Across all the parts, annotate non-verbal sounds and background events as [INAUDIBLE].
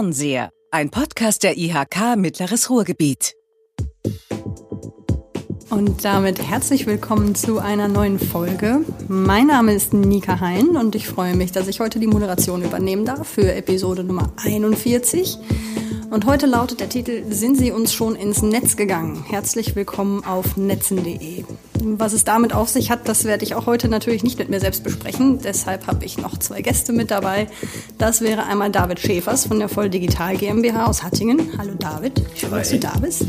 Fernseher, ein Podcast der IHK Mittleres Ruhrgebiet. Und damit herzlich willkommen zu einer neuen Folge. Mein Name ist Nika Hein und ich freue mich, dass ich heute die Moderation übernehmen darf für Episode Nummer 41. Und heute lautet der Titel Sind Sie uns schon ins Netz gegangen? Herzlich willkommen auf netzen.de. Was es damit auf sich hat, das werde ich auch heute natürlich nicht mit mir selbst besprechen. Deshalb habe ich noch zwei Gäste mit dabei. Das wäre einmal David Schäfers von der Voll Digital GmbH aus Hattingen. Hallo David, schön, dass du da bist.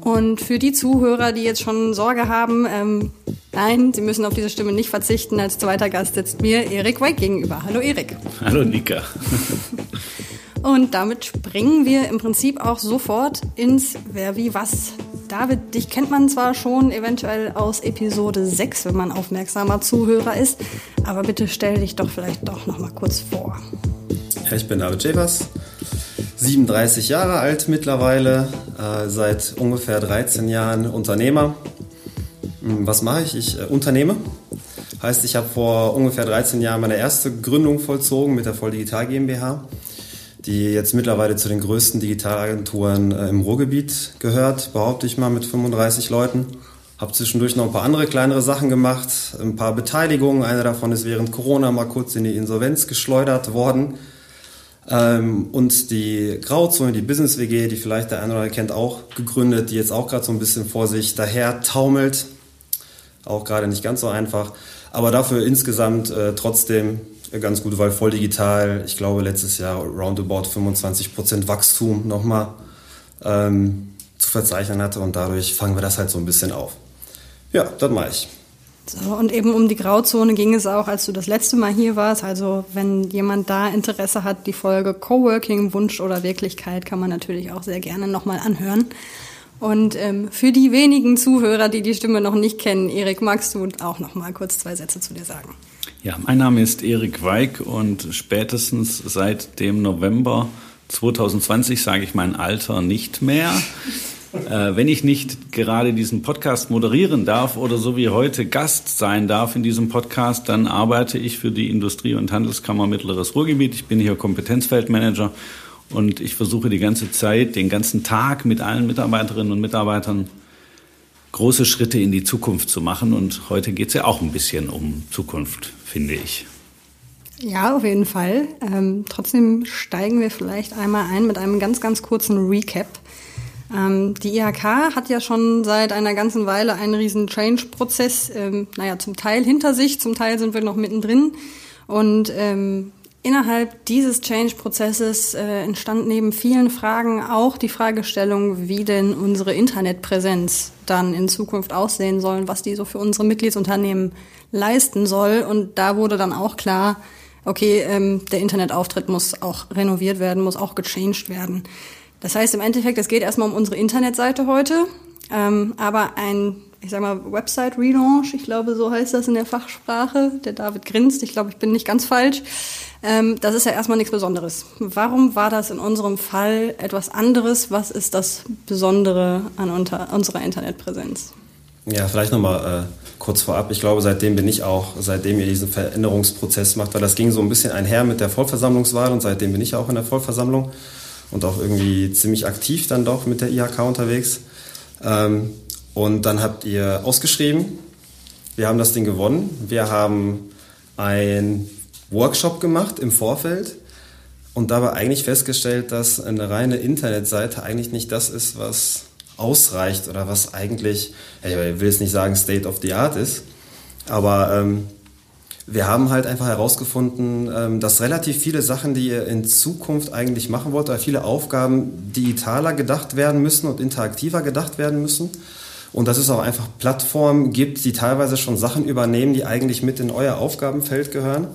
Und für die Zuhörer, die jetzt schon Sorge haben, ähm, nein, sie müssen auf diese Stimme nicht verzichten. Als zweiter Gast sitzt mir Erik Weig gegenüber. Hallo Erik. Hallo Nika. [LAUGHS] Und damit springen wir im Prinzip auch sofort ins Wer wie was. David, dich kennt man zwar schon eventuell aus Episode 6, wenn man aufmerksamer Zuhörer ist, aber bitte stell dich doch vielleicht doch noch mal kurz vor. Ich bin David Schäfers, 37 Jahre alt mittlerweile, äh, seit ungefähr 13 Jahren Unternehmer. Hm, was mache ich? Ich äh, unternehme. Heißt, ich habe vor ungefähr 13 Jahren meine erste Gründung vollzogen mit der Voll Digital GmbH die jetzt mittlerweile zu den größten Digitalagenturen äh, im Ruhrgebiet gehört, behaupte ich mal, mit 35 Leuten. Habe zwischendurch noch ein paar andere kleinere Sachen gemacht, ein paar Beteiligungen. Eine davon ist während Corona mal kurz in die Insolvenz geschleudert worden. Ähm, und die Grauzone, die Business WG, die vielleicht der eine oder andere kennt, auch gegründet, die jetzt auch gerade so ein bisschen vor sich daher taumelt. Auch gerade nicht ganz so einfach. Aber dafür insgesamt äh, trotzdem ganz gut, weil voll digital, ich glaube letztes Jahr roundabout 25% Wachstum nochmal ähm, zu verzeichnen hatte und dadurch fangen wir das halt so ein bisschen auf. Ja, das mache ich. So, und eben um die Grauzone ging es auch, als du das letzte Mal hier warst. Also wenn jemand da Interesse hat, die Folge Coworking, Wunsch oder Wirklichkeit, kann man natürlich auch sehr gerne nochmal anhören. Und ähm, für die wenigen Zuhörer, die die Stimme noch nicht kennen, Erik, magst du auch nochmal kurz zwei Sätze zu dir sagen? Ja, mein Name ist Erik Weig und spätestens seit dem November 2020 sage ich mein Alter nicht mehr. Äh, wenn ich nicht gerade diesen Podcast moderieren darf oder so wie heute Gast sein darf in diesem Podcast, dann arbeite ich für die Industrie- und Handelskammer Mittleres Ruhrgebiet. Ich bin hier Kompetenzfeldmanager und ich versuche die ganze Zeit, den ganzen Tag mit allen Mitarbeiterinnen und Mitarbeitern große Schritte in die Zukunft zu machen. Und heute geht es ja auch ein bisschen um Zukunft, finde ich. Ja, auf jeden Fall. Ähm, trotzdem steigen wir vielleicht einmal ein mit einem ganz, ganz kurzen Recap. Ähm, die IHK hat ja schon seit einer ganzen Weile einen riesen Change-Prozess, ähm, naja, zum Teil hinter sich, zum Teil sind wir noch mittendrin. Und ähm, Innerhalb dieses Change-Prozesses äh, entstand neben vielen Fragen auch die Fragestellung, wie denn unsere Internetpräsenz dann in Zukunft aussehen soll, was die so für unsere Mitgliedsunternehmen leisten soll. Und da wurde dann auch klar, okay, ähm, der Internetauftritt muss auch renoviert werden, muss auch gechanged werden. Das heißt im Endeffekt, es geht erstmal um unsere Internetseite heute, ähm, aber ein ich sag mal, Website Relaunch, ich glaube, so heißt das in der Fachsprache. Der David grinst, ich glaube, ich bin nicht ganz falsch. Ähm, das ist ja erstmal nichts Besonderes. Warum war das in unserem Fall etwas anderes? Was ist das Besondere an unserer Internetpräsenz? Ja, vielleicht nochmal äh, kurz vorab. Ich glaube, seitdem bin ich auch, seitdem ihr diesen Veränderungsprozess macht, weil das ging so ein bisschen einher mit der Vollversammlungswahl und seitdem bin ich auch in der Vollversammlung und auch irgendwie ziemlich aktiv dann doch mit der IHK unterwegs. Ähm, und dann habt ihr ausgeschrieben. Wir haben das Ding gewonnen. Wir haben ein Workshop gemacht im Vorfeld und dabei eigentlich festgestellt, dass eine reine Internetseite eigentlich nicht das ist, was ausreicht oder was eigentlich, ich will jetzt nicht sagen State of the Art ist, aber ähm, wir haben halt einfach herausgefunden, ähm, dass relativ viele Sachen, die ihr in Zukunft eigentlich machen wollt, oder viele Aufgaben digitaler gedacht werden müssen und interaktiver gedacht werden müssen. Und dass es auch einfach Plattformen gibt, die teilweise schon Sachen übernehmen, die eigentlich mit in euer Aufgabenfeld gehören.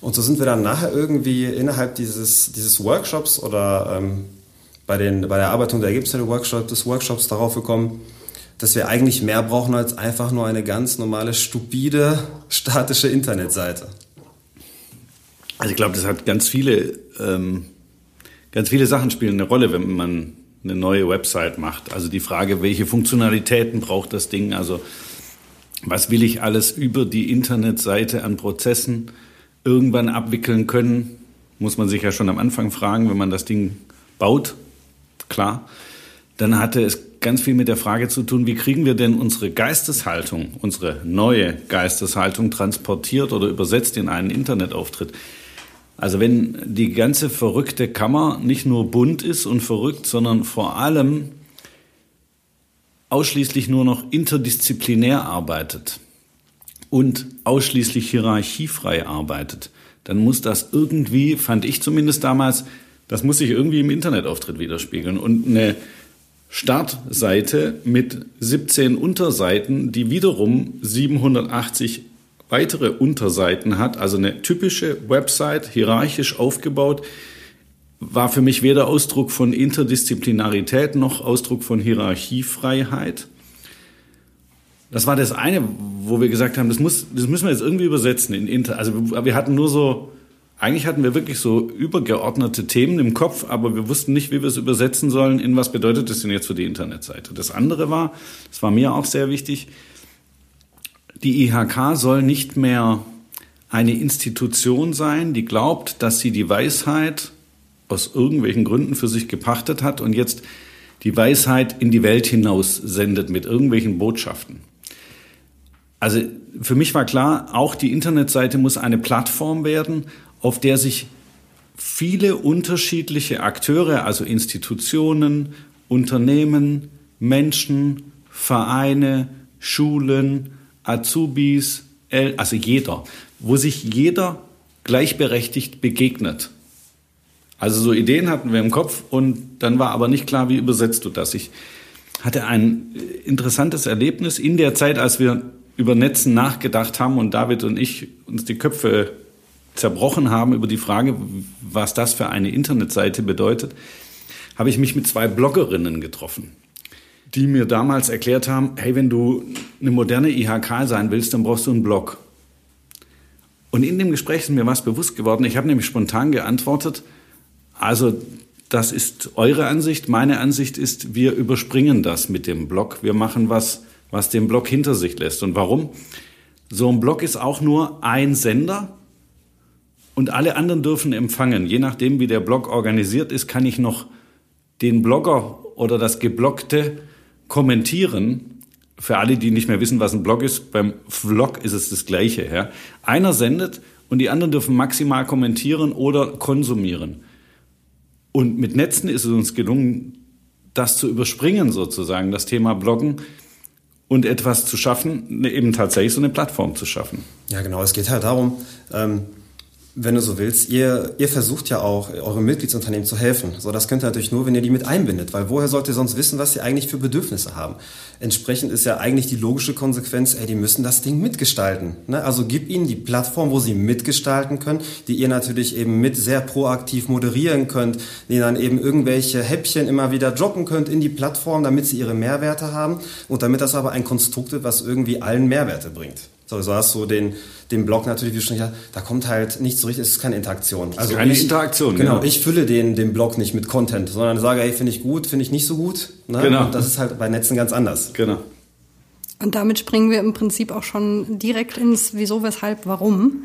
Und so sind wir dann nachher irgendwie innerhalb dieses, dieses Workshops oder ähm, bei, den, bei der Erarbeitung der Ergebnisse Workshop, des Workshops darauf gekommen, dass wir eigentlich mehr brauchen als einfach nur eine ganz normale, stupide, statische Internetseite. Also ich glaube, das hat ganz viele, ähm, ganz viele Sachen spielen eine Rolle, wenn man eine neue Website macht. Also die Frage, welche Funktionalitäten braucht das Ding? Also was will ich alles über die Internetseite an Prozessen irgendwann abwickeln können, muss man sich ja schon am Anfang fragen, wenn man das Ding baut, klar. Dann hatte es ganz viel mit der Frage zu tun, wie kriegen wir denn unsere Geisteshaltung, unsere neue Geisteshaltung transportiert oder übersetzt in einen Internetauftritt. Also wenn die ganze verrückte Kammer nicht nur bunt ist und verrückt, sondern vor allem ausschließlich nur noch interdisziplinär arbeitet und ausschließlich hierarchiefrei arbeitet, dann muss das irgendwie, fand ich zumindest damals, das muss sich irgendwie im Internetauftritt widerspiegeln. Und eine Startseite mit 17 Unterseiten, die wiederum 780 weitere Unterseiten hat, also eine typische Website, hierarchisch aufgebaut, war für mich weder Ausdruck von Interdisziplinarität noch Ausdruck von Hierarchiefreiheit. Das war das eine, wo wir gesagt haben, das, muss, das müssen wir jetzt irgendwie übersetzen in Inter. Also wir hatten nur so, eigentlich hatten wir wirklich so übergeordnete Themen im Kopf, aber wir wussten nicht, wie wir es übersetzen sollen, in was bedeutet das denn jetzt für die Internetseite. Das andere war, das war mir auch sehr wichtig, die IHK soll nicht mehr eine Institution sein, die glaubt, dass sie die Weisheit aus irgendwelchen Gründen für sich gepachtet hat und jetzt die Weisheit in die Welt hinaus sendet mit irgendwelchen Botschaften. Also für mich war klar, auch die Internetseite muss eine Plattform werden, auf der sich viele unterschiedliche Akteure, also Institutionen, Unternehmen, Menschen, Vereine, Schulen, Azubis, also jeder, wo sich jeder gleichberechtigt begegnet. Also so Ideen hatten wir im Kopf und dann war aber nicht klar, wie übersetzt du das. Ich hatte ein interessantes Erlebnis in der Zeit, als wir über Netzen nachgedacht haben und David und ich uns die Köpfe zerbrochen haben über die Frage, was das für eine Internetseite bedeutet, habe ich mich mit zwei Bloggerinnen getroffen, die mir damals erklärt haben, hey, wenn du eine moderne IHK sein willst, dann brauchst du einen Blog. Und in dem Gespräch ist mir was bewusst geworden. Ich habe nämlich spontan geantwortet, also das ist eure Ansicht. Meine Ansicht ist, wir überspringen das mit dem Blog. Wir machen was, was den Blog hinter sich lässt. Und warum? So ein Blog ist auch nur ein Sender und alle anderen dürfen empfangen. Je nachdem, wie der Blog organisiert ist, kann ich noch den Blogger oder das Geblockte kommentieren. Für alle, die nicht mehr wissen, was ein Blog ist, beim Vlog ist es das Gleiche. Ja? Einer sendet und die anderen dürfen maximal kommentieren oder konsumieren. Und mit Netzen ist es uns gelungen, das zu überspringen sozusagen, das Thema Bloggen und etwas zu schaffen, ne, eben tatsächlich so eine Plattform zu schaffen. Ja, genau. Es geht halt darum, ähm, wenn du so willst, ihr, ihr versucht ja auch, eure Mitgliedsunternehmen zu helfen. So, das könnt ihr natürlich nur, wenn ihr die mit einbindet, weil woher sollt ihr sonst wissen, was sie eigentlich für Bedürfnisse haben? Entsprechend ist ja eigentlich die logische Konsequenz, ey, die müssen das Ding mitgestalten. Ne? Also gib ihnen die Plattform, wo sie mitgestalten können, die ihr natürlich eben mit sehr proaktiv moderieren könnt, die dann eben irgendwelche Häppchen immer wieder droppen könnt in die Plattform, damit sie ihre Mehrwerte haben und damit das aber ein Konstrukt ist, was irgendwie allen Mehrwerte bringt. So, so hast du den, den Blog natürlich, wie schon gesagt, da kommt halt nicht so richtig, es ist keine Interaktion. Also keine ich, Interaktion, genau. genau. Ich fülle den, den Blog nicht mit Content, sondern sage, hey, finde ich gut, finde ich nicht so gut. Ne? Genau. Und das ist halt bei Netzen ganz anders. Genau. Und damit springen wir im Prinzip auch schon direkt ins Wieso, Weshalb, Warum.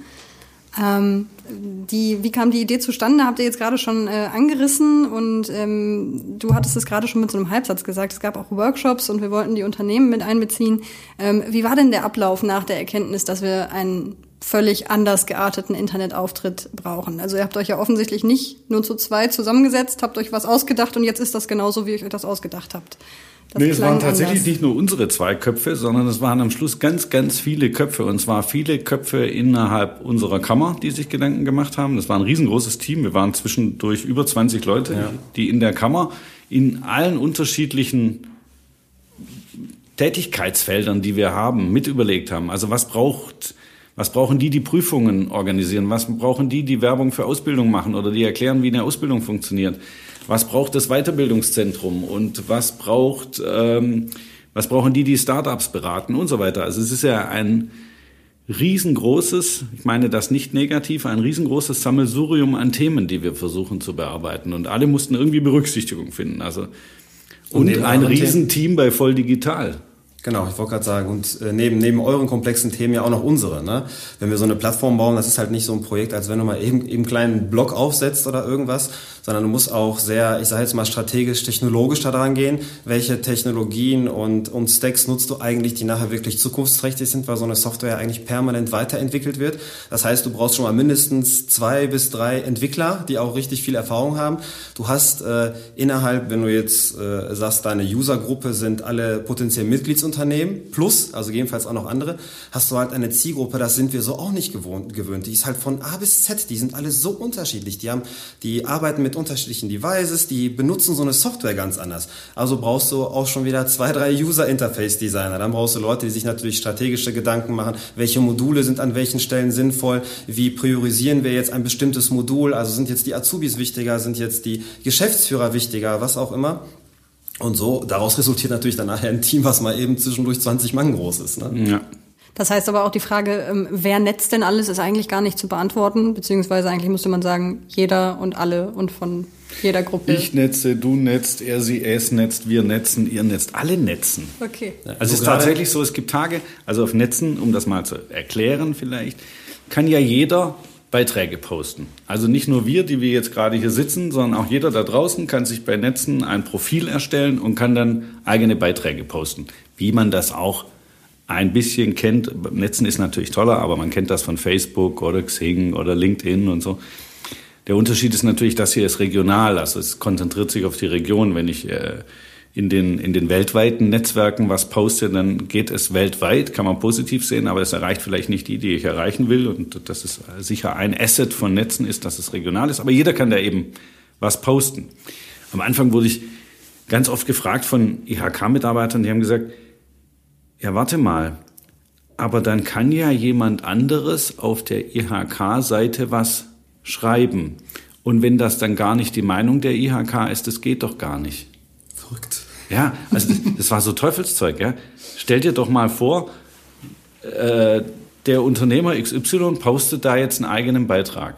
Ähm, die, wie kam die Idee zustande? Habt ihr jetzt gerade schon äh, angerissen und ähm, du hattest es gerade schon mit so einem Halbsatz gesagt. Es gab auch Workshops und wir wollten die Unternehmen mit einbeziehen. Ähm, wie war denn der Ablauf nach der Erkenntnis, dass wir einen völlig anders gearteten Internetauftritt brauchen? Also ihr habt euch ja offensichtlich nicht nur zu zweit zusammengesetzt, habt euch was ausgedacht und jetzt ist das genauso, wie ihr euch das ausgedacht habt. Das nee, es waren tatsächlich anders. nicht nur unsere zwei Köpfe, sondern es waren am Schluss ganz, ganz viele Köpfe. Und zwar viele Köpfe innerhalb unserer Kammer, die sich Gedanken gemacht haben. Das war ein riesengroßes Team. Wir waren zwischendurch über 20 Leute, ja. die in der Kammer in allen unterschiedlichen Tätigkeitsfeldern, die wir haben, mit überlegt haben. Also was braucht, was brauchen die, die Prüfungen organisieren? Was brauchen die, die Werbung für Ausbildung machen oder die erklären, wie eine Ausbildung funktioniert? Was braucht das Weiterbildungszentrum und was braucht, ähm, was brauchen die, die Startups beraten und so weiter. Also es ist ja ein riesengroßes, ich meine das nicht negativ, ein riesengroßes Sammelsurium an Themen, die wir versuchen zu bearbeiten. Und alle mussten irgendwie Berücksichtigung finden. Also und, und ein Riesenteam bei Voll Digital. Genau, ich wollte gerade sagen, und äh, neben, neben euren komplexen Themen ja auch noch unsere. Ne? Wenn wir so eine Plattform bauen, das ist halt nicht so ein Projekt, als wenn du mal eben, eben einen kleinen Blog aufsetzt oder irgendwas, sondern du musst auch sehr, ich sage jetzt mal strategisch, technologisch daran gehen, welche Technologien und, und Stacks nutzt du eigentlich, die nachher wirklich zukunftsträchtig sind, weil so eine Software eigentlich permanent weiterentwickelt wird. Das heißt, du brauchst schon mal mindestens zwei bis drei Entwickler, die auch richtig viel Erfahrung haben. Du hast äh, innerhalb, wenn du jetzt äh, sagst, deine Usergruppe sind alle potenziell Mitgliedsunternehmen, Unternehmen plus, also jedenfalls auch noch andere, hast du halt eine Zielgruppe, das sind wir so auch nicht gewohnt, gewöhnt. Die ist halt von A bis Z, die sind alle so unterschiedlich. Die haben, die arbeiten mit unterschiedlichen Devices, die benutzen so eine Software ganz anders. Also brauchst du auch schon wieder zwei, drei User Interface Designer. Dann brauchst du Leute, die sich natürlich strategische Gedanken machen, welche Module sind an welchen Stellen sinnvoll, wie priorisieren wir jetzt ein bestimmtes Modul, also sind jetzt die Azubis wichtiger, sind jetzt die Geschäftsführer wichtiger, was auch immer. Und so, daraus resultiert natürlich dann nachher ein Team, was mal eben zwischendurch 20 Mann groß ist. Ne? Ja. Das heißt aber auch die Frage, ähm, wer netzt denn alles, ist eigentlich gar nicht zu beantworten, beziehungsweise eigentlich müsste man sagen, jeder und alle und von jeder Gruppe. Ich netze, du netzt, er, sie, es netzt, wir netzen, ihr netzt, alle netzen. Okay. Also es ist tatsächlich so, es gibt Tage, also auf Netzen, um das mal zu erklären vielleicht, kann ja jeder Beiträge posten. Also nicht nur wir, die wir jetzt gerade hier sitzen, sondern auch jeder da draußen kann sich bei Netzen ein Profil erstellen und kann dann eigene Beiträge posten. Wie man das auch ein bisschen kennt. Netzen ist natürlich toller, aber man kennt das von Facebook oder Xing oder LinkedIn und so. Der Unterschied ist natürlich, das hier ist regional, also es konzentriert sich auf die Region. Wenn ich äh, in den, in den weltweiten Netzwerken was poste, dann geht es weltweit, kann man positiv sehen, aber es erreicht vielleicht nicht die, die ich erreichen will. Und das ist sicher ein Asset von Netzen ist, dass es regional ist. Aber jeder kann da eben was posten. Am Anfang wurde ich ganz oft gefragt von IHK-Mitarbeitern, die haben gesagt, ja, warte mal, aber dann kann ja jemand anderes auf der IHK-Seite was schreiben. Und wenn das dann gar nicht die Meinung der IHK ist, das geht doch gar nicht. Verrückt. Ja, also das, das war so Teufelszeug. Ja. Stell dir doch mal vor, äh, der Unternehmer XY postet da jetzt einen eigenen Beitrag.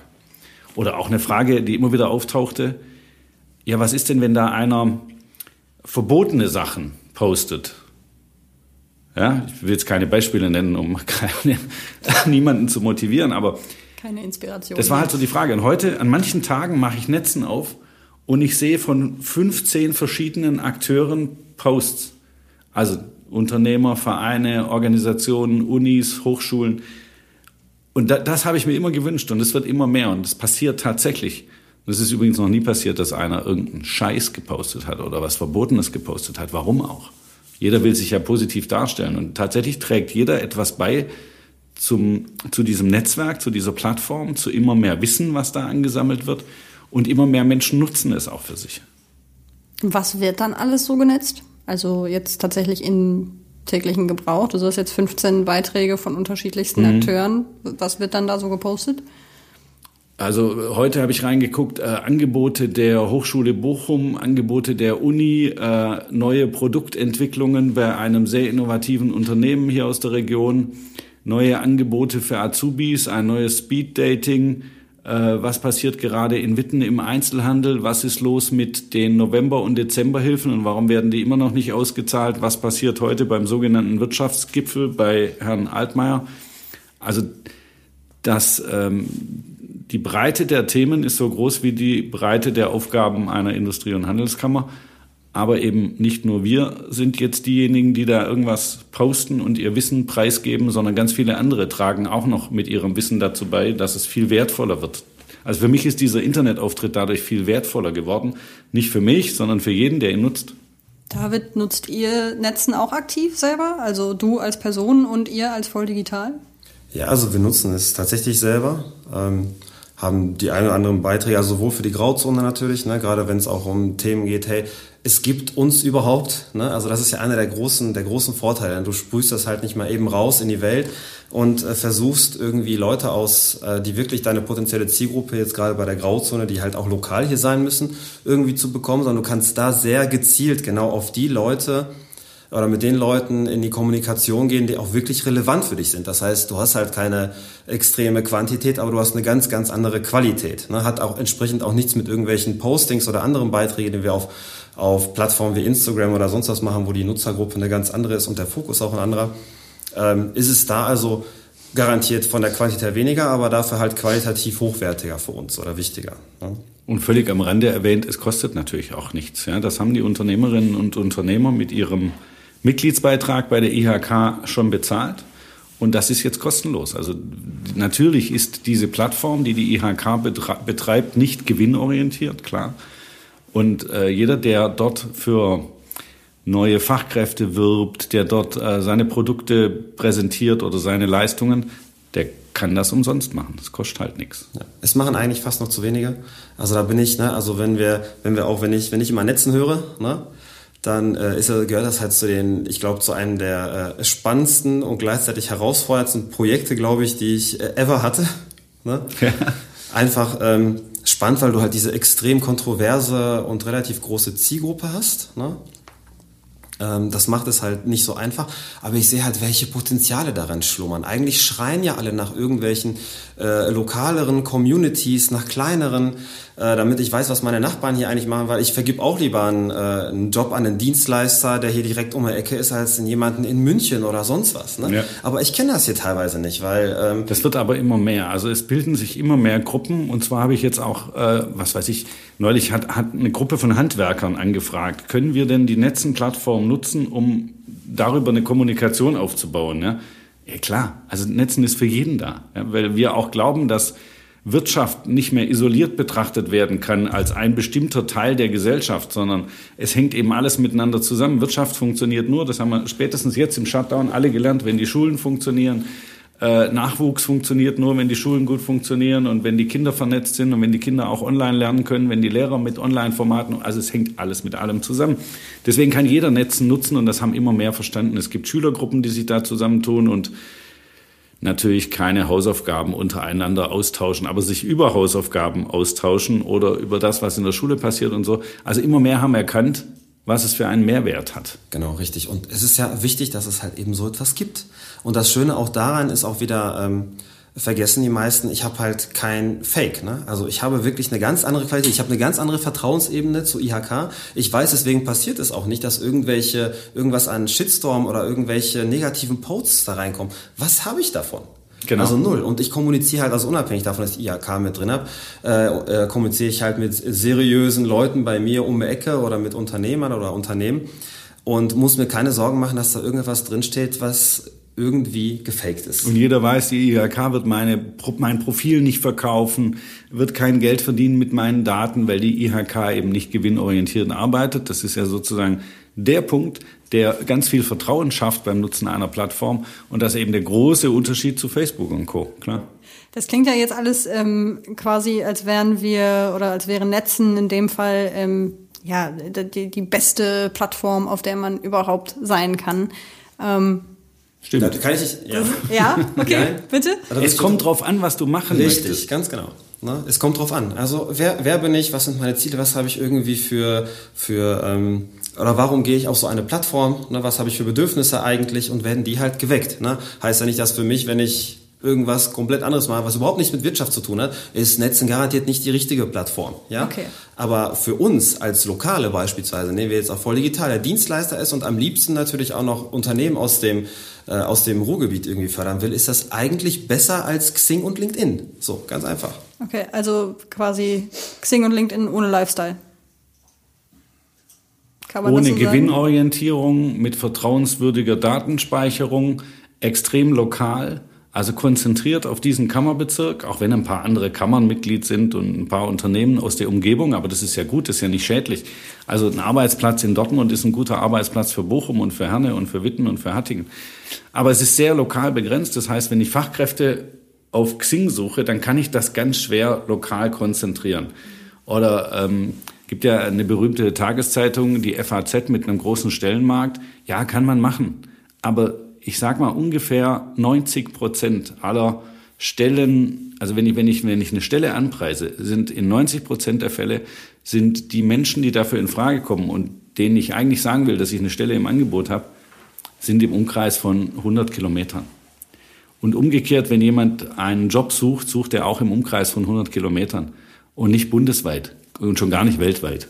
Oder auch eine Frage, die immer wieder auftauchte. Ja, was ist denn, wenn da einer verbotene Sachen postet? Ja, ich will jetzt keine Beispiele nennen, um [LAUGHS] keine, niemanden zu motivieren, aber keine Inspiration. Das war halt so die Frage. Und heute, an manchen Tagen mache ich Netzen auf und ich sehe von 15 verschiedenen Akteuren Posts. Also Unternehmer, Vereine, Organisationen, Unis, Hochschulen. Und da, das habe ich mir immer gewünscht und es wird immer mehr und es passiert tatsächlich. Und es ist übrigens noch nie passiert, dass einer irgendeinen Scheiß gepostet hat oder was Verbotenes gepostet hat. Warum auch? Jeder will sich ja positiv darstellen und tatsächlich trägt jeder etwas bei zum, zu diesem Netzwerk, zu dieser Plattform, zu immer mehr Wissen, was da angesammelt wird. Und immer mehr Menschen nutzen es auch für sich. Was wird dann alles so genetzt? Also jetzt tatsächlich in täglichen Gebrauch. Du hast jetzt 15 Beiträge von unterschiedlichsten mhm. Akteuren. Was wird dann da so gepostet? Also heute habe ich reingeguckt, äh, Angebote der Hochschule Bochum, Angebote der Uni, äh, neue Produktentwicklungen bei einem sehr innovativen Unternehmen hier aus der Region, neue Angebote für Azubis, ein neues Speed Dating, äh, was passiert gerade in Witten im Einzelhandel, was ist los mit den November- und Dezemberhilfen und warum werden die immer noch nicht ausgezahlt, was passiert heute beim sogenannten Wirtschaftsgipfel bei Herrn Altmaier. Also das, ähm, die Breite der Themen ist so groß wie die Breite der Aufgaben einer Industrie- und Handelskammer. Aber eben nicht nur wir sind jetzt diejenigen, die da irgendwas posten und ihr Wissen preisgeben, sondern ganz viele andere tragen auch noch mit ihrem Wissen dazu bei, dass es viel wertvoller wird. Also für mich ist dieser Internetauftritt dadurch viel wertvoller geworden. Nicht für mich, sondern für jeden, der ihn nutzt. David, nutzt ihr Netzen auch aktiv selber? Also du als Person und ihr als voll digital? Ja, also wir nutzen es tatsächlich selber. Ähm, haben die ein oder anderen Beiträge, also sowohl für die Grauzone natürlich, ne, gerade wenn es auch um Themen geht, hey, es gibt uns überhaupt, ne? also das ist ja einer der großen, der großen Vorteile. Du sprühst das halt nicht mal eben raus in die Welt und äh, versuchst irgendwie Leute aus, äh, die wirklich deine potenzielle Zielgruppe jetzt gerade bei der Grauzone, die halt auch lokal hier sein müssen, irgendwie zu bekommen, sondern du kannst da sehr gezielt genau auf die Leute oder mit den Leuten in die Kommunikation gehen, die auch wirklich relevant für dich sind. Das heißt, du hast halt keine extreme Quantität, aber du hast eine ganz, ganz andere Qualität. Ne? Hat auch entsprechend auch nichts mit irgendwelchen Postings oder anderen Beiträgen, die wir auf, auf Plattformen wie Instagram oder sonst was machen, wo die Nutzergruppe eine ganz andere ist und der Fokus auch ein anderer. Ähm, ist es da also garantiert von der Quantität weniger, aber dafür halt qualitativ hochwertiger für uns oder wichtiger. Ne? Und völlig am Rande erwähnt, es kostet natürlich auch nichts. Ja, das haben die Unternehmerinnen und Unternehmer mit ihrem Mitgliedsbeitrag bei der IHK schon bezahlt. Und das ist jetzt kostenlos. Also natürlich ist diese Plattform, die die IHK betreibt, nicht gewinnorientiert, klar. Und äh, jeder, der dort für neue Fachkräfte wirbt, der dort äh, seine Produkte präsentiert oder seine Leistungen, der kann das umsonst machen. Das kostet halt nichts. Ja, es machen eigentlich fast noch zu wenige. Also da bin ich, ne, also wenn wir, wenn wir auch, wenn ich, wenn ich immer Netzen höre, ne, dann äh, ist, gehört das halt zu den, ich glaube, zu einem der äh, spannendsten und gleichzeitig herausforderndsten Projekte, glaube ich, die ich äh, ever hatte. Ne? Ja. Einfach ähm, spannend, weil du halt diese extrem kontroverse und relativ große Zielgruppe hast. Ne? Ähm, das macht es halt nicht so einfach, aber ich sehe halt, welche Potenziale daran schlummern. Eigentlich schreien ja alle nach irgendwelchen äh, lokaleren Communities, nach kleineren, äh, damit ich weiß, was meine Nachbarn hier eigentlich machen, weil ich vergib auch lieber einen, äh, einen Job an einen Dienstleister, der hier direkt um die Ecke ist, als in jemanden in München oder sonst was. Ne? Ja. Aber ich kenne das hier teilweise nicht, weil... Ähm, das wird aber immer mehr. Also es bilden sich immer mehr Gruppen und zwar habe ich jetzt auch, äh, was weiß ich, neulich hat, hat eine Gruppe von Handwerkern angefragt, können wir denn die Netzenplattform nutzen, um darüber eine Kommunikation aufzubauen? Ja? Ja klar, also Netzen ist für jeden da, ja, weil wir auch glauben, dass Wirtschaft nicht mehr isoliert betrachtet werden kann als ein bestimmter Teil der Gesellschaft, sondern es hängt eben alles miteinander zusammen. Wirtschaft funktioniert nur, das haben wir spätestens jetzt im Shutdown alle gelernt, wenn die Schulen funktionieren, äh, Nachwuchs funktioniert nur, wenn die Schulen gut funktionieren und wenn die Kinder vernetzt sind und wenn die Kinder auch online lernen können, wenn die Lehrer mit Online-Formaten, also es hängt alles mit allem zusammen. Deswegen kann jeder Netzen nutzen und das haben immer mehr verstanden. Es gibt Schülergruppen, die sich da zusammentun und natürlich keine Hausaufgaben untereinander austauschen, aber sich über Hausaufgaben austauschen oder über das, was in der Schule passiert und so. Also immer mehr haben erkannt, was es für einen Mehrwert hat. Genau, richtig. Und es ist ja wichtig, dass es halt eben so etwas gibt. Und das Schöne auch daran ist auch wieder, ähm, vergessen die meisten, ich habe halt kein Fake. Ne? Also ich habe wirklich eine ganz andere Qualität, ich habe eine ganz andere Vertrauensebene zu IHK. Ich weiß, deswegen passiert es auch nicht, dass irgendwelche, irgendwas an Shitstorm oder irgendwelche negativen Posts da reinkommen. Was habe ich davon? Genau. Also null. Und ich kommuniziere halt, also unabhängig davon, dass ich IHK mit drin habe, äh, äh, kommuniziere ich halt mit seriösen Leuten bei mir um die Ecke oder mit Unternehmern oder Unternehmen und muss mir keine Sorgen machen, dass da irgendetwas drinsteht, was irgendwie gefaked ist. Und jeder weiß, die IHK wird meine, mein Profil nicht verkaufen, wird kein Geld verdienen mit meinen Daten, weil die IHK eben nicht gewinnorientiert arbeitet. Das ist ja sozusagen der Punkt, der ganz viel Vertrauen schafft beim Nutzen einer Plattform. Und das ist eben der große Unterschied zu Facebook und Co. Klar. Das klingt ja jetzt alles ähm, quasi, als wären wir oder als wären Netzen in dem Fall ähm, ja die, die beste Plattform, auf der man überhaupt sein kann. Ähm, Stimmt. Da kann ich nicht, ja. ja, okay, Nein. bitte. Also es kommt drauf an, was du machen Richtig, möchtest. ganz genau. Ne? Es kommt drauf an. Also wer, wer bin ich, was sind meine Ziele, was habe ich irgendwie für, für ähm, oder warum gehe ich auf so eine Plattform, ne? was habe ich für Bedürfnisse eigentlich und werden die halt geweckt. Ne? Heißt ja nicht, dass für mich, wenn ich irgendwas komplett anderes machen, was überhaupt nichts mit Wirtschaft zu tun hat, ist Netzen garantiert nicht die richtige Plattform. Ja? Okay. Aber für uns als Lokale beispielsweise, nehmen wir jetzt auch voll digital, der Dienstleister ist und am liebsten natürlich auch noch Unternehmen aus dem, äh, aus dem Ruhrgebiet irgendwie fördern will, ist das eigentlich besser als Xing und LinkedIn. So, ganz einfach. Okay, also quasi Xing und LinkedIn ohne Lifestyle. Ohne so Gewinnorientierung, mit vertrauenswürdiger Datenspeicherung, extrem lokal also konzentriert auf diesen Kammerbezirk, auch wenn ein paar andere Kammern Mitglied sind und ein paar Unternehmen aus der Umgebung, aber das ist ja gut, das ist ja nicht schädlich. Also ein Arbeitsplatz in Dortmund ist ein guter Arbeitsplatz für Bochum und für Herne und für Witten und für Hattingen. Aber es ist sehr lokal begrenzt. Das heißt, wenn ich Fachkräfte auf Xing suche, dann kann ich das ganz schwer lokal konzentrieren. Oder ähm, gibt ja eine berühmte Tageszeitung, die FAZ mit einem großen Stellenmarkt. Ja, kann man machen. Aber ich sage mal ungefähr 90 Prozent aller Stellen, also wenn ich, wenn ich, wenn ich eine Stelle anpreise, sind in 90 Prozent der Fälle sind die Menschen, die dafür in Frage kommen und denen ich eigentlich sagen will, dass ich eine Stelle im Angebot habe, sind im Umkreis von 100 Kilometern. Und umgekehrt, wenn jemand einen Job sucht, sucht er auch im Umkreis von 100 Kilometern und nicht bundesweit und schon gar nicht weltweit.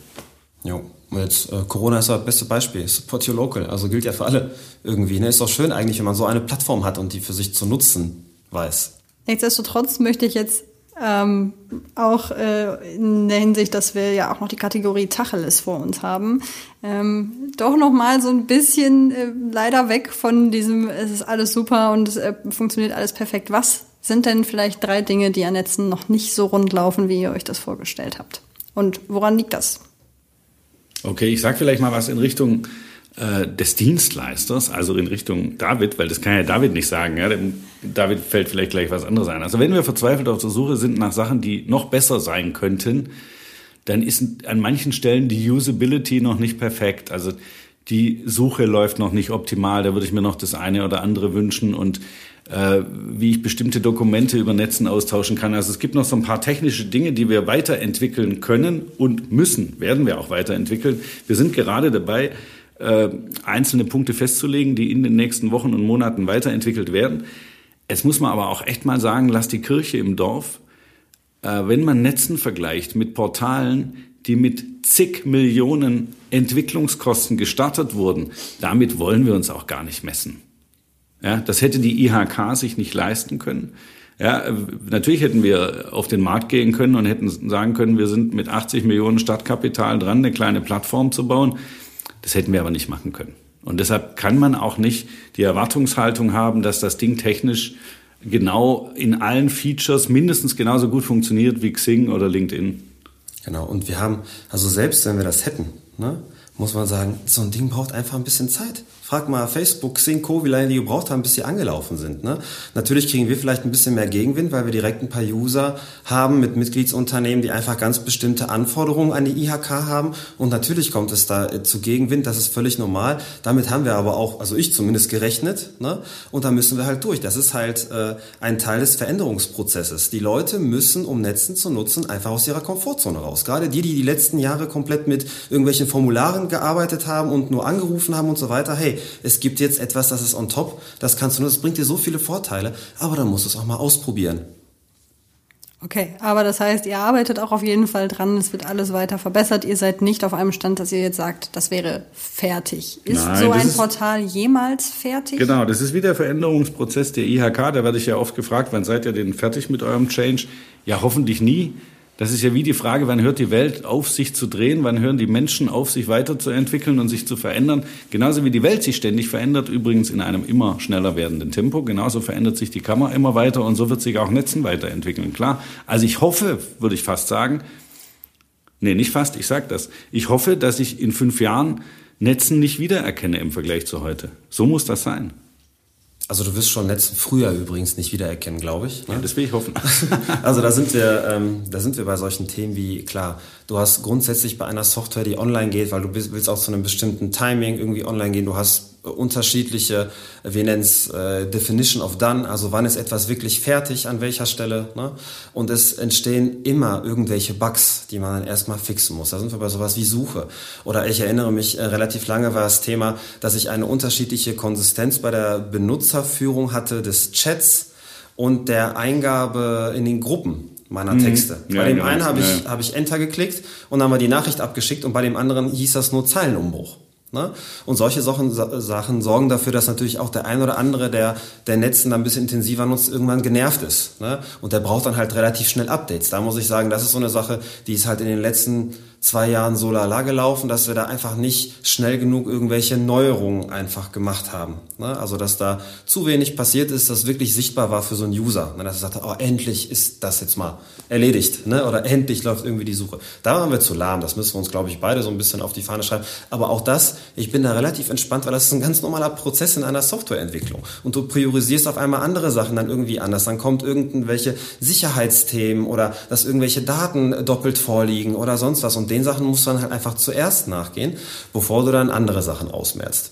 Jo. Und jetzt äh, Corona ist das beste Beispiel. Support your local. Also gilt ja für alle irgendwie. Ne? Ist doch schön eigentlich, wenn man so eine Plattform hat und die für sich zu nutzen weiß. Nichtsdestotrotz möchte ich jetzt ähm, auch äh, in der Hinsicht, dass wir ja auch noch die Kategorie Tacheles vor uns haben, ähm, doch noch mal so ein bisschen äh, leider weg von diesem, es ist alles super und es äh, funktioniert alles perfekt. Was sind denn vielleicht drei Dinge, die an Netzen noch nicht so rund laufen, wie ihr euch das vorgestellt habt? Und woran liegt das? Okay, ich sage vielleicht mal was in Richtung äh, des Dienstleisters, also in Richtung David, weil das kann ja David nicht sagen. Ja? David fällt vielleicht gleich was anderes ein. Also wenn wir verzweifelt auf der Suche sind nach Sachen, die noch besser sein könnten, dann ist an manchen Stellen die Usability noch nicht perfekt. Also die Suche läuft noch nicht optimal. Da würde ich mir noch das eine oder andere wünschen und äh, wie ich bestimmte Dokumente über Netzen austauschen kann. Also es gibt noch so ein paar technische Dinge, die wir weiterentwickeln können und müssen, werden wir auch weiterentwickeln. Wir sind gerade dabei, äh, einzelne Punkte festzulegen, die in den nächsten Wochen und Monaten weiterentwickelt werden. Es muss man aber auch echt mal sagen, lass die Kirche im Dorf. Äh, wenn man Netzen vergleicht mit Portalen, die mit zig Millionen Entwicklungskosten gestartet wurden, damit wollen wir uns auch gar nicht messen. Ja, das hätte die IHK sich nicht leisten können. Ja, natürlich hätten wir auf den Markt gehen können und hätten sagen können, wir sind mit 80 Millionen Startkapital dran, eine kleine Plattform zu bauen. Das hätten wir aber nicht machen können. Und deshalb kann man auch nicht die Erwartungshaltung haben, dass das Ding technisch genau in allen Features mindestens genauso gut funktioniert wie Xing oder LinkedIn. Genau, und wir haben, also selbst wenn wir das hätten, ne, muss man sagen, so ein Ding braucht einfach ein bisschen Zeit. Frag mal Facebook, Synco, wie lange die gebraucht haben, bis sie angelaufen sind. Ne? Natürlich kriegen wir vielleicht ein bisschen mehr Gegenwind, weil wir direkt ein paar User haben mit Mitgliedsunternehmen, die einfach ganz bestimmte Anforderungen an die IHK haben. Und natürlich kommt es da äh, zu Gegenwind, das ist völlig normal. Damit haben wir aber auch, also ich zumindest gerechnet. Ne? Und da müssen wir halt durch. Das ist halt äh, ein Teil des Veränderungsprozesses. Die Leute müssen, um Netzen zu nutzen, einfach aus ihrer Komfortzone raus. Gerade die, die die letzten Jahre komplett mit irgendwelchen Formularen gearbeitet haben und nur angerufen haben und so weiter. Hey, es gibt jetzt etwas, das ist on top, das kannst du nur, das bringt dir so viele Vorteile, aber dann musst du es auch mal ausprobieren. Okay, aber das heißt, ihr arbeitet auch auf jeden Fall dran, es wird alles weiter verbessert. Ihr seid nicht auf einem Stand, dass ihr jetzt sagt, das wäre fertig. Ist Nein, so ein ist, Portal jemals fertig? Genau, das ist wie der Veränderungsprozess der IHK. Da werde ich ja oft gefragt, wann seid ihr denn fertig mit eurem Change? Ja, hoffentlich nie. Das ist ja wie die Frage, wann hört die Welt auf, sich zu drehen, wann hören die Menschen auf, sich weiterzuentwickeln und sich zu verändern. Genauso wie die Welt sich ständig verändert, übrigens in einem immer schneller werdenden Tempo, genauso verändert sich die Kammer immer weiter und so wird sich auch Netzen weiterentwickeln. Klar, also ich hoffe, würde ich fast sagen, nee, nicht fast, ich sage das, ich hoffe, dass ich in fünf Jahren Netzen nicht wiedererkenne im Vergleich zu heute. So muss das sein. Also du wirst schon letzten Frühjahr übrigens nicht wiedererkennen, glaube ich. Ne? Ja, das will ich hoffen. [LAUGHS] also da sind wir, ähm, da sind wir bei solchen Themen wie klar. Du hast grundsätzlich bei einer Software, die online geht, weil du willst auch zu einem bestimmten Timing irgendwie online gehen. Du hast unterschiedliche, wir nennen es äh, Definition of Done, also wann ist etwas wirklich fertig, an welcher Stelle. Ne? Und es entstehen immer irgendwelche Bugs, die man dann erstmal fixen muss. Da sind wir bei sowas wie Suche. Oder ich erinnere mich, äh, relativ lange war das Thema, dass ich eine unterschiedliche Konsistenz bei der Benutzerführung hatte des Chats und der Eingabe in den Gruppen meiner mhm. Texte. Ja, bei dem genau. einen habe ich, ja. hab ich Enter geklickt und dann war die Nachricht abgeschickt und bei dem anderen hieß das nur Zeilenumbruch. Ne? Und solche Sachen, Sachen sorgen dafür, dass natürlich auch der ein oder andere, der der Netzen dann ein bisschen intensiver nutzt, irgendwann genervt ist. Ne? Und der braucht dann halt relativ schnell Updates. Da muss ich sagen, das ist so eine Sache, die ist halt in den letzten zwei Jahren so lala gelaufen, dass wir da einfach nicht schnell genug irgendwelche Neuerungen einfach gemacht haben. Ne? Also dass da zu wenig passiert ist, das wirklich sichtbar war für so einen User. Ne? Dass er sagte, oh, endlich ist das jetzt mal erledigt. Ne? Oder endlich läuft irgendwie die Suche. Da waren wir zu lahm. Das müssen wir uns, glaube ich, beide so ein bisschen auf die Fahne schreiben. Aber auch das, ich bin da relativ entspannt, weil das ist ein ganz normaler Prozess in einer Softwareentwicklung. Und du priorisierst auf einmal andere Sachen dann irgendwie anders. Dann kommt irgendwelche Sicherheitsthemen oder dass irgendwelche Daten doppelt vorliegen oder sonst was. Und den Sachen musst du dann halt einfach zuerst nachgehen, bevor du dann andere Sachen ausmerzt.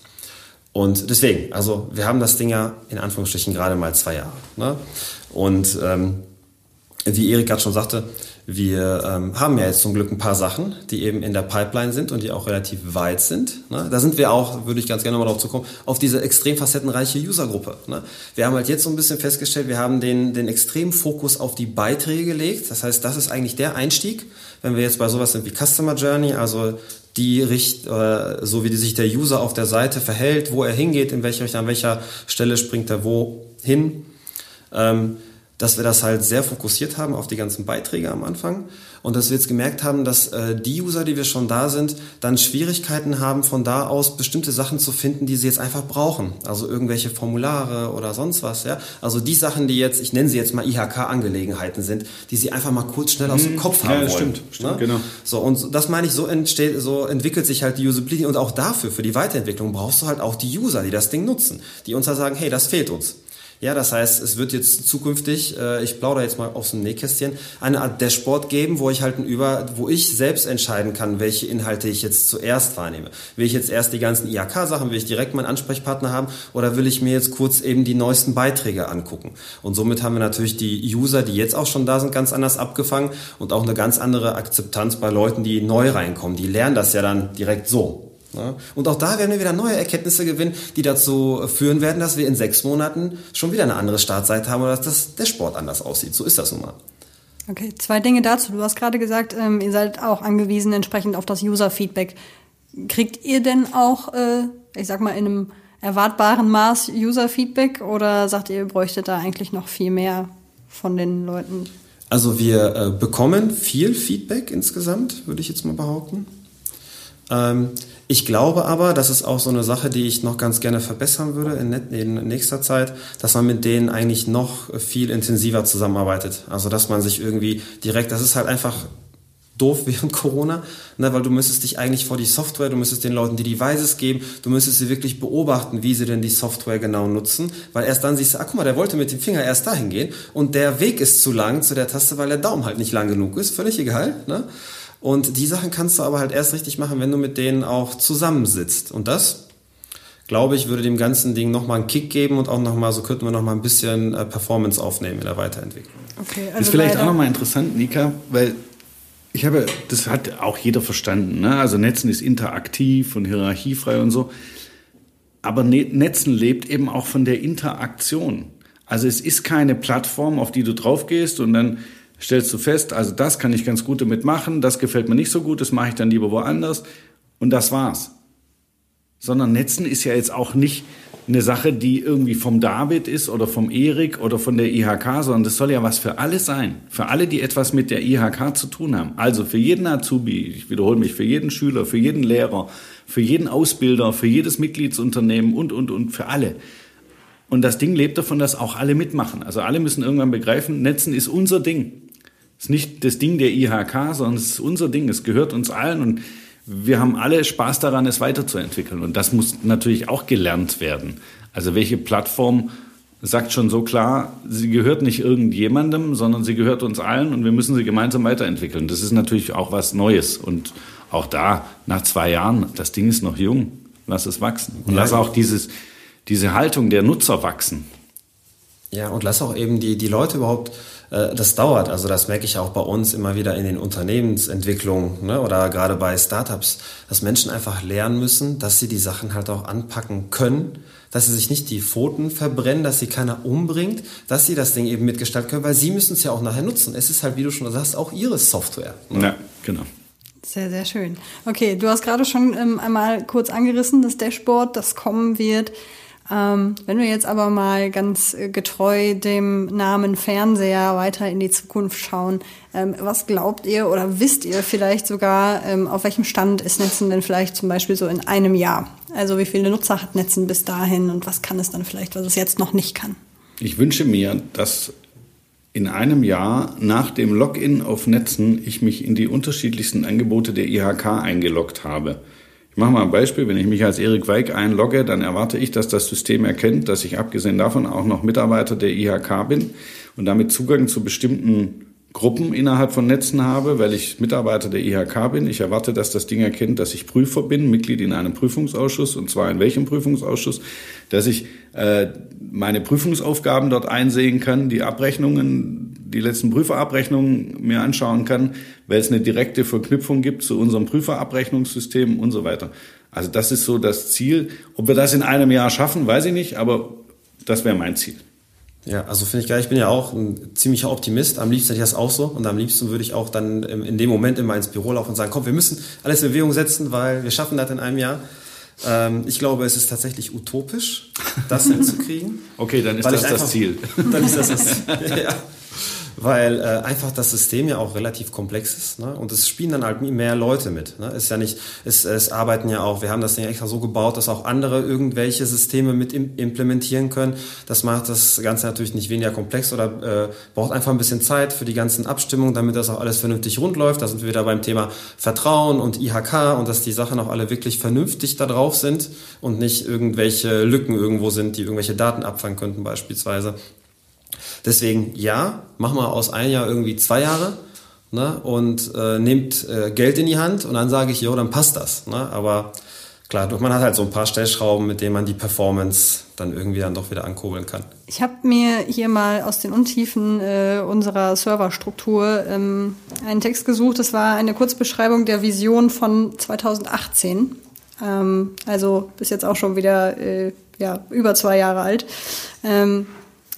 Und deswegen, also wir haben das Ding ja in Anführungsstrichen gerade mal zwei Jahre. Ne? Und ähm, wie Erik gerade schon sagte, wir ähm, haben ja jetzt zum Glück ein paar Sachen, die eben in der Pipeline sind und die auch relativ weit sind. Ne? Da sind wir auch, würde ich ganz gerne mal darauf zukommen, auf diese extrem facettenreiche Usergruppe. Ne? Wir haben halt jetzt so ein bisschen festgestellt, wir haben den, den extremen Fokus auf die Beiträge gelegt. Das heißt, das ist eigentlich der Einstieg, wenn wir jetzt bei sowas sind wie Customer Journey, also die Richt, äh, so wie sich der User auf der Seite verhält, wo er hingeht, in welcher, an welcher Stelle springt er wo hin. Ähm, dass wir das halt sehr fokussiert haben auf die ganzen Beiträge am Anfang und dass wir jetzt gemerkt haben, dass äh, die User, die wir schon da sind, dann Schwierigkeiten haben, von da aus bestimmte Sachen zu finden, die sie jetzt einfach brauchen. Also irgendwelche Formulare oder sonst was. Ja? Also die Sachen, die jetzt, ich nenne sie jetzt mal IHK-Angelegenheiten sind, die sie einfach mal kurz schnell aus dem mhm. Kopf haben ja, wollen. Stimmt, stimmt, ne? genau. So, und das meine ich, so, entsteht, so entwickelt sich halt die Usability und auch dafür, für die Weiterentwicklung, brauchst du halt auch die User, die das Ding nutzen, die uns da sagen, hey, das fehlt uns. Ja, das heißt, es wird jetzt zukünftig, äh, ich plaudere jetzt mal aus dem Nähkästchen, eine Art Dashboard geben, wo ich halt über, wo ich selbst entscheiden kann, welche Inhalte ich jetzt zuerst wahrnehme. Will ich jetzt erst die ganzen IHK-Sachen, will ich direkt meinen Ansprechpartner haben oder will ich mir jetzt kurz eben die neuesten Beiträge angucken? Und somit haben wir natürlich die User, die jetzt auch schon da sind, ganz anders abgefangen und auch eine ganz andere Akzeptanz bei Leuten, die neu reinkommen. Die lernen das ja dann direkt so. Und auch da werden wir wieder neue Erkenntnisse gewinnen, die dazu führen werden, dass wir in sechs Monaten schon wieder eine andere Startseite haben oder dass das, der Sport anders aussieht. So ist das nun mal. Okay, zwei Dinge dazu. Du hast gerade gesagt, ähm, ihr seid auch angewiesen entsprechend auf das User-Feedback. Kriegt ihr denn auch, äh, ich sag mal, in einem erwartbaren Maß User-Feedback oder sagt ihr, ihr bräuchtet da eigentlich noch viel mehr von den Leuten? Also wir äh, bekommen viel Feedback insgesamt, würde ich jetzt mal behaupten. Ähm, ich glaube aber, das ist auch so eine Sache, die ich noch ganz gerne verbessern würde in, nächster Zeit, dass man mit denen eigentlich noch viel intensiver zusammenarbeitet. Also dass man sich irgendwie direkt, das ist halt einfach doof [LAUGHS] während Corona, ne, weil du müsstest dich eigentlich vor die Software, du müsstest den Leuten die Devices geben, du müsstest sie wirklich beobachten, wie sie denn die Software genau nutzen, weil erst dann siehst du, ah guck mal, der wollte mit dem Finger erst dahin gehen und der Weg ist zu lang zu der Taste, weil der Daumen halt nicht lang genug ist, völlig egal. Ne? Und die Sachen kannst du aber halt erst richtig machen, wenn du mit denen auch zusammensitzt. Und das, glaube ich, würde dem ganzen Ding nochmal einen Kick geben und auch nochmal, so könnten wir nochmal ein bisschen äh, Performance aufnehmen in der Weiterentwicklung. Okay, also das ist vielleicht auch nochmal interessant, Nika, weil ich habe, das hat auch jeder verstanden. Ne? Also Netzen ist interaktiv und hierarchiefrei und so. Aber ne-, Netzen lebt eben auch von der Interaktion. Also es ist keine Plattform, auf die du draufgehst und dann stellst du fest, also das kann ich ganz gut damit machen, das gefällt mir nicht so gut, das mache ich dann lieber woanders und das war's. Sondern Netzen ist ja jetzt auch nicht eine Sache, die irgendwie vom David ist oder vom Erik oder von der IHK, sondern das soll ja was für alle sein. Für alle, die etwas mit der IHK zu tun haben. Also für jeden Azubi, ich wiederhole mich, für jeden Schüler, für jeden Lehrer, für jeden Ausbilder, für jedes Mitgliedsunternehmen und, und, und für alle. Und das Ding lebt davon, dass auch alle mitmachen. Also alle müssen irgendwann begreifen, Netzen ist unser Ding. Ist nicht das Ding der IHK, sondern es ist unser Ding. Es gehört uns allen und wir haben alle Spaß daran, es weiterzuentwickeln. Und das muss natürlich auch gelernt werden. Also welche Plattform sagt schon so klar, sie gehört nicht irgendjemandem, sondern sie gehört uns allen und wir müssen sie gemeinsam weiterentwickeln. Das ist natürlich auch was Neues. Und auch da, nach zwei Jahren, das Ding ist noch jung. Lass es wachsen. Und lass auch dieses, diese Haltung der Nutzer wachsen. Ja, und lass auch eben die, die Leute überhaupt das dauert. Also das merke ich auch bei uns immer wieder in den Unternehmensentwicklungen ne, oder gerade bei Startups, dass Menschen einfach lernen müssen, dass sie die Sachen halt auch anpacken können, dass sie sich nicht die Pfoten verbrennen, dass sie keiner umbringt, dass sie das Ding eben mitgestalten können, weil sie müssen es ja auch nachher nutzen. Es ist halt, wie du schon sagst, auch ihre Software. Ne? Ja, genau. Sehr, sehr schön. Okay, du hast gerade schon ähm, einmal kurz angerissen, das Dashboard, das kommen wird. Ähm, wenn wir jetzt aber mal ganz äh, getreu dem Namen Fernseher weiter in die Zukunft schauen, ähm, was glaubt ihr oder wisst ihr vielleicht sogar, ähm, auf welchem Stand ist Netzen denn vielleicht zum Beispiel so in einem Jahr? Also wie viele Nutzer hat Netzen bis dahin und was kann es dann vielleicht, was es jetzt noch nicht kann? Ich wünsche mir, dass in einem Jahr nach dem Login auf Netzen ich mich in die unterschiedlichsten Angebote der IHK eingeloggt habe. Ich mache mal ein Beispiel. Wenn ich mich als Erik Weig einlogge, dann erwarte ich, dass das System erkennt, dass ich abgesehen davon auch noch Mitarbeiter der IHK bin und damit Zugang zu bestimmten Gruppen innerhalb von Netzen habe, weil ich Mitarbeiter der IHK bin. Ich erwarte, dass das Ding erkennt, dass ich Prüfer bin, Mitglied in einem Prüfungsausschuss und zwar in welchem Prüfungsausschuss, dass ich äh, meine Prüfungsaufgaben dort einsehen kann, die Abrechnungen die letzten Prüferabrechnungen mir anschauen kann, weil es eine direkte Verknüpfung gibt zu unserem Prüferabrechnungssystem und so weiter. Also das ist so das Ziel. Ob wir das in einem Jahr schaffen, weiß ich nicht, aber das wäre mein Ziel. Ja, also finde ich geil. Ich bin ja auch ein ziemlicher Optimist. Am liebsten hätte ich das auch so. Und am liebsten würde ich auch dann in dem Moment immer ins Büro laufen und sagen, komm, wir müssen alles in Bewegung setzen, weil wir schaffen das in einem Jahr. Ähm, ich glaube, es ist tatsächlich utopisch, das [LAUGHS] hinzukriegen. Okay, [LAUGHS] dann ist das das Ziel. Dann ist das das Ziel. ja weil äh, einfach das System ja auch relativ komplex ist ne? und es spielen dann halt mehr Leute mit. Ne? Ist ja nicht, es, es arbeiten ja auch, wir haben das ja extra so gebaut, dass auch andere irgendwelche Systeme mit im, implementieren können. Das macht das Ganze natürlich nicht weniger komplex oder äh, braucht einfach ein bisschen Zeit für die ganzen Abstimmungen, damit das auch alles vernünftig rund läuft. Da sind wir wieder beim Thema Vertrauen und IHK und dass die Sachen auch alle wirklich vernünftig da drauf sind und nicht irgendwelche Lücken irgendwo sind, die irgendwelche Daten abfangen könnten beispielsweise. Deswegen ja, mach mal aus ein Jahr irgendwie zwei Jahre ne, und äh, nehmt äh, Geld in die Hand und dann sage ich, jo, dann passt das. Ne? Aber klar, man hat halt so ein paar Stellschrauben, mit denen man die Performance dann irgendwie dann doch wieder ankurbeln kann. Ich habe mir hier mal aus den Untiefen äh, unserer Serverstruktur ähm, einen Text gesucht. Das war eine Kurzbeschreibung der Vision von 2018. Ähm, also bis jetzt auch schon wieder äh, ja, über zwei Jahre alt. Ähm,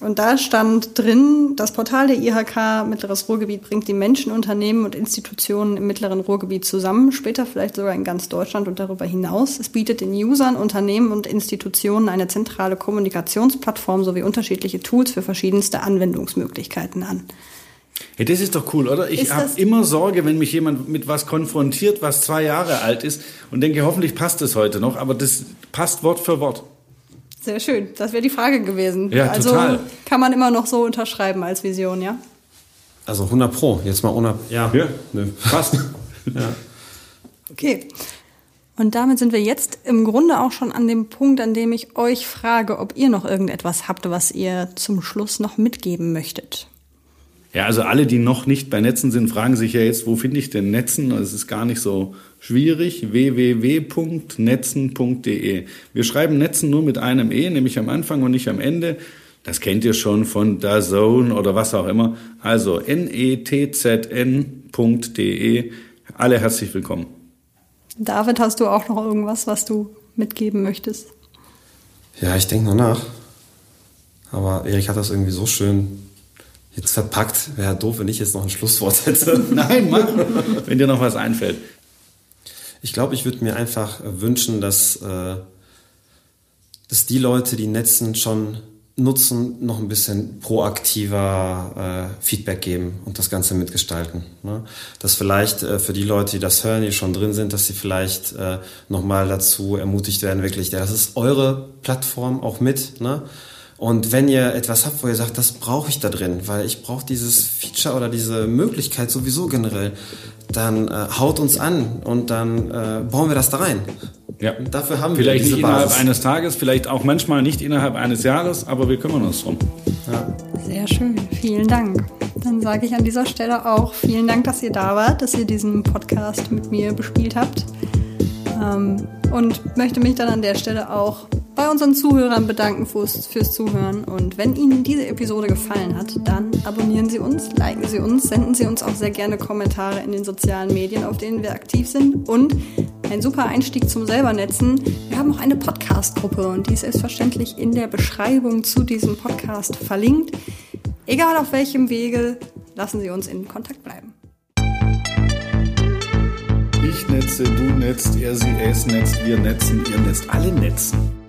und da stand drin, das Portal der IHK Mittleres Ruhrgebiet bringt die Menschen, Unternehmen und Institutionen im Mittleren Ruhrgebiet zusammen, später vielleicht sogar in ganz Deutschland und darüber hinaus. Es bietet den Usern, Unternehmen und Institutionen eine zentrale Kommunikationsplattform sowie unterschiedliche Tools für verschiedenste Anwendungsmöglichkeiten an. Hey, das ist doch cool, oder? Ich habe immer Sorge, wenn mich jemand mit was konfrontiert, was zwei Jahre alt ist und denke, hoffentlich passt es heute noch, aber das passt Wort für Wort. Sehr schön. Das wäre die Frage gewesen. Ja, also total. kann man immer noch so unterschreiben als Vision, ja? Also 100 Pro. Jetzt mal ohne. Ja, ja ne, passt. [LAUGHS] ja. Okay. Und damit sind wir jetzt im Grunde auch schon an dem Punkt, an dem ich euch frage, ob ihr noch irgendetwas habt, was ihr zum Schluss noch mitgeben möchtet. Ja, also alle, die noch nicht bei Netzen sind, fragen sich ja jetzt, wo finde ich denn Netzen? Es ist gar nicht so schwierig. www.netzen.de. Wir schreiben Netzen nur mit einem E, nämlich am Anfang und nicht am Ende. Das kennt ihr schon von DAZN oder was auch immer. Also netzn.de. Alle herzlich willkommen. David, hast du auch noch irgendwas, was du mitgeben möchtest? Ja, ich denke noch nach. Aber Erik hat das irgendwie so schön jetzt verpackt. Wäre doof, wenn ich jetzt noch ein Schlusswort hätte. [LAUGHS] Nein, mach, wenn dir noch was einfällt. Ich glaube, ich würde mir einfach wünschen, dass, äh, dass die Leute, die Netzen schon nutzen, noch ein bisschen proaktiver äh, Feedback geben und das Ganze mitgestalten. Ne? Dass vielleicht äh, für die Leute, die das hören, die schon drin sind, dass sie vielleicht äh, nochmal dazu ermutigt werden, wirklich, das ist eure Plattform auch mit. Ne? Und wenn ihr etwas habt, wo ihr sagt, das brauche ich da drin, weil ich brauche dieses Feature oder diese Möglichkeit sowieso generell, dann äh, haut uns an und dann äh, bauen wir das da rein. Ja. Dafür haben vielleicht wir diese nicht innerhalb Basis. eines Tages, vielleicht auch manchmal nicht innerhalb eines Jahres, aber wir kümmern uns drum. Ja. Sehr schön, vielen Dank. Dann sage ich an dieser Stelle auch vielen Dank, dass ihr da wart, dass ihr diesen Podcast mit mir bespielt habt. Ähm, und möchte mich dann an der Stelle auch bei unseren Zuhörern bedanken fürs, fürs Zuhören. Und wenn Ihnen diese Episode gefallen hat, dann abonnieren Sie uns, liken Sie uns, senden Sie uns auch sehr gerne Kommentare in den sozialen Medien, auf denen wir aktiv sind. Und ein super Einstieg zum Selbernetzen. Wir haben auch eine Podcast-Gruppe und die ist selbstverständlich in der Beschreibung zu diesem Podcast verlinkt. Egal auf welchem Wege, lassen Sie uns in Kontakt bleiben. Ich netze, du netzt, er, sie, es netzt, wir netzen, ihr netzt, alle netzen.